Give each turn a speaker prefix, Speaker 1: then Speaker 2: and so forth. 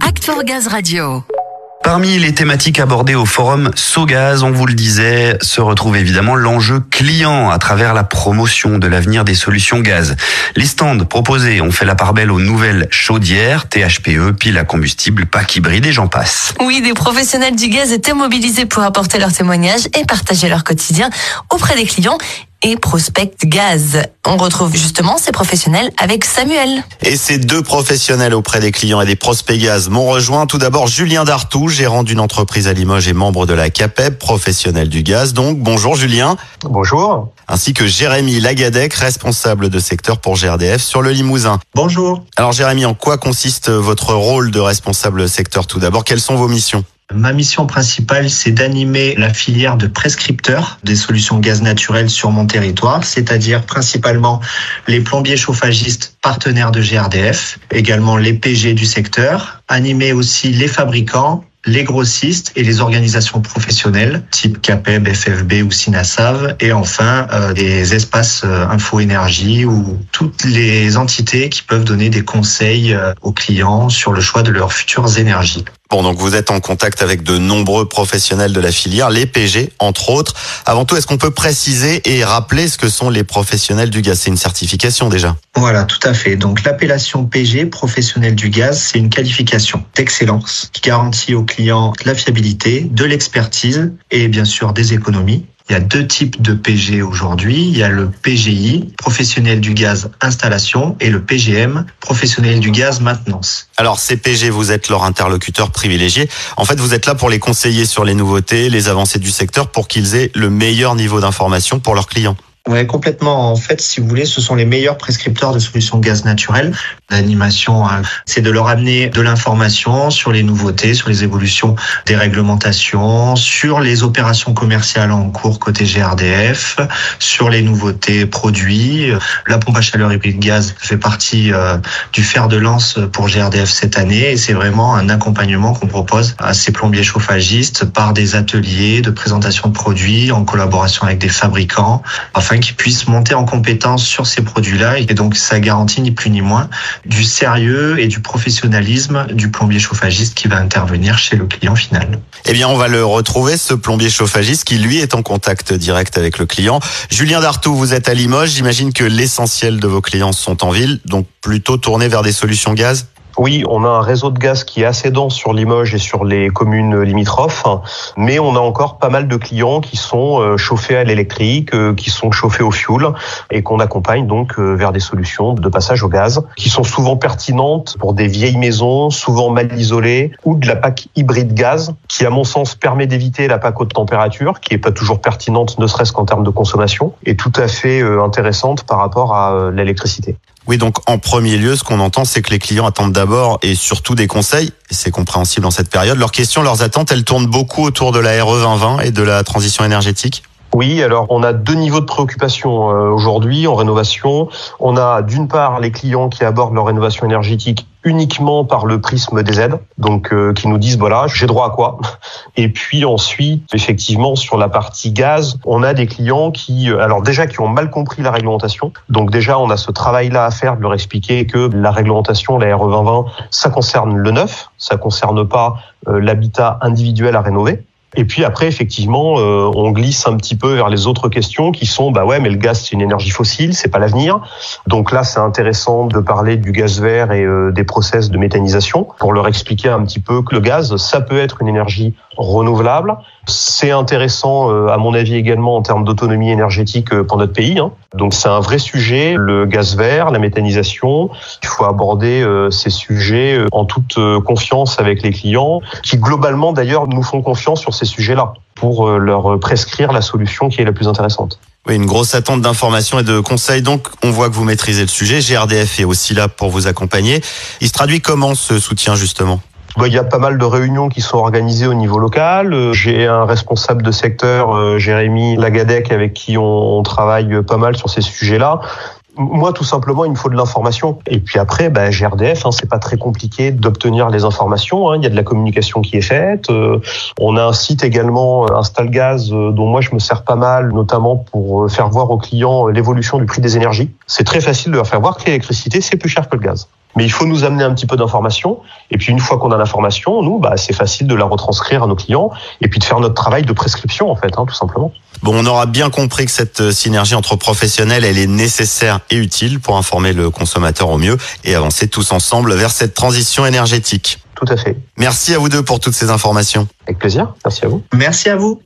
Speaker 1: Act for Gaz Radio.
Speaker 2: Parmi les thématiques abordées au forum Sogaz, on vous le disait, se retrouve évidemment l'enjeu client à travers la promotion de l'avenir des solutions gaz. Les stands proposés ont fait la part belle aux nouvelles chaudières, THPE, piles à combustible, pack hybride et j'en passe.
Speaker 3: Oui, des professionnels du gaz étaient mobilisés pour apporter leur témoignage et partager leur quotidien auprès des clients et Prospect Gaz. On retrouve justement ces professionnels avec Samuel.
Speaker 4: Et ces deux professionnels auprès des clients et des prospects gaz m'ont rejoint. Tout d'abord Julien Dartou, gérant d'une entreprise à Limoges et membre de la CAPEB, professionnel du gaz. Donc bonjour Julien.
Speaker 5: Bonjour.
Speaker 4: Ainsi que Jérémy Lagadec, responsable de secteur pour GRDF sur le Limousin.
Speaker 5: Bonjour.
Speaker 4: Alors Jérémy, en quoi consiste votre rôle de responsable secteur tout d'abord? Quelles sont vos missions?
Speaker 5: Ma mission principale, c'est d'animer la filière de prescripteurs des solutions gaz naturel sur mon territoire, c'est-à-dire principalement les plombiers chauffagistes partenaires de GRDF, également les PG du secteur, animer aussi les fabricants, les grossistes et les organisations professionnelles type CAPEB, FFB ou SINASAV et enfin euh, des espaces euh, info énergie ou toutes les entités qui peuvent donner des conseils euh, aux clients sur le choix de leurs futures énergies.
Speaker 4: Bon, donc vous êtes en contact avec de nombreux professionnels de la filière, les PG entre autres. Avant tout, est-ce qu'on peut préciser et rappeler ce que sont les professionnels du gaz? C'est une certification déjà.
Speaker 5: Voilà, tout à fait. Donc l'appellation PG, professionnel du gaz, c'est une qualification d'excellence qui garantit aux clients la fiabilité, de l'expertise et bien sûr des économies. Il y a deux types de PG aujourd'hui. Il y a le PGI, professionnel du gaz installation, et le PGM, professionnel du gaz maintenance.
Speaker 4: Alors ces PG, vous êtes leur interlocuteur privilégié. En fait, vous êtes là pour les conseiller sur les nouveautés, les avancées du secteur pour qu'ils aient le meilleur niveau d'information pour leurs clients.
Speaker 5: Ouais, complètement. En fait, si vous voulez, ce sont les meilleurs prescripteurs de solutions gaz naturel. L'animation, hein, c'est de leur amener de l'information sur les nouveautés, sur les évolutions des réglementations, sur les opérations commerciales en cours côté GRDF, sur les nouveautés produits. La pompe à chaleur hybride gaz fait partie euh, du fer de lance pour GRDF cette année et c'est vraiment un accompagnement qu'on propose à ces plombiers chauffagistes par des ateliers de présentation de produits en collaboration avec des fabricants afin qui puissent monter en compétence sur ces produits-là. Et donc, ça garantit ni plus ni moins du sérieux et du professionnalisme du plombier chauffagiste qui va intervenir chez le client final.
Speaker 4: Eh bien, on va le retrouver, ce plombier chauffagiste qui, lui, est en contact direct avec le client. Julien Dartou, vous êtes à Limoges. J'imagine que l'essentiel de vos clients sont en ville, donc plutôt tournés vers des solutions gaz?
Speaker 6: Oui, on a un réseau de gaz qui est assez dense sur Limoges et sur les communes limitrophes, mais on a encore pas mal de clients qui sont euh, chauffés à l'électrique, euh, qui sont chauffés au fioul et qu'on accompagne donc euh, vers des solutions de passage au gaz qui sont souvent pertinentes pour des vieilles maisons, souvent mal isolées, ou de la PAC hybride gaz qui, à mon sens, permet d'éviter la PAC haute température, qui est pas toujours pertinente, ne serait-ce qu'en termes de consommation, et tout à fait intéressante par rapport à l'électricité.
Speaker 4: Oui, donc en premier lieu, ce qu'on entend, c'est que les clients attendent d'abord et surtout des conseils, et c'est compréhensible en cette période. Leurs questions, leurs attentes, elles tournent beaucoup autour de la RE 2020 et de la transition énergétique
Speaker 6: oui, alors on a deux niveaux de préoccupation euh, aujourd'hui en rénovation. On a d'une part les clients qui abordent leur rénovation énergétique uniquement par le prisme des aides, donc euh, qui nous disent voilà j'ai droit à quoi? Et puis ensuite effectivement sur la partie gaz, on a des clients qui euh, alors déjà qui ont mal compris la réglementation. Donc déjà on a ce travail là à faire de leur expliquer que la réglementation la RE 2020 ça concerne le neuf, ça concerne pas l'habitat individuel à rénover. Et puis après, effectivement, euh, on glisse un petit peu vers les autres questions qui sont, bah ouais, mais le gaz c'est une énergie fossile, c'est pas l'avenir. Donc là, c'est intéressant de parler du gaz vert et euh, des process de méthanisation pour leur expliquer un petit peu que le gaz, ça peut être une énergie renouvelable. C'est intéressant, euh, à mon avis également en termes d'autonomie énergétique pour notre pays. Hein. Donc c'est un vrai sujet, le gaz vert, la méthanisation. Il faut aborder ces sujets en toute confiance avec les clients, qui globalement d'ailleurs nous font confiance sur ces sujets-là pour euh, leur prescrire la solution qui est la plus intéressante.
Speaker 4: Oui, une grosse attente d'informations et de conseils. Donc, on voit que vous maîtrisez le sujet. GRDF est aussi là pour vous accompagner. Il se traduit comment ce soutien justement?
Speaker 6: Il y a pas mal de réunions qui sont organisées au niveau local. Euh, j'ai un responsable de secteur, euh, Jérémy Lagadec, avec qui on travaille pas mal sur ces sujets-là. Moi, tout simplement, il me faut de l'information. Et puis après, bah, GRDF, hein, c'est pas très compliqué d'obtenir les informations. Hein. Il y a de la communication qui est faite. Euh, on a un site également, Instalgaz, dont moi je me sers pas mal, notamment pour faire voir aux clients l'évolution du prix des énergies. C'est très facile de leur faire voir que l'électricité, c'est plus cher que le gaz. Mais il faut nous amener un petit peu d'informations. Et puis une fois qu'on a l'information, nous, bah, c'est facile de la retranscrire à nos clients et puis de faire notre travail de prescription, en fait, hein, tout simplement.
Speaker 4: Bon, on aura bien compris que cette euh, synergie entre professionnels, elle est nécessaire et utile pour informer le consommateur au mieux et avancer tous ensemble vers cette transition énergétique.
Speaker 6: Tout à fait.
Speaker 4: Merci à vous deux pour toutes ces informations.
Speaker 6: Avec plaisir. Merci à vous.
Speaker 5: Merci à vous.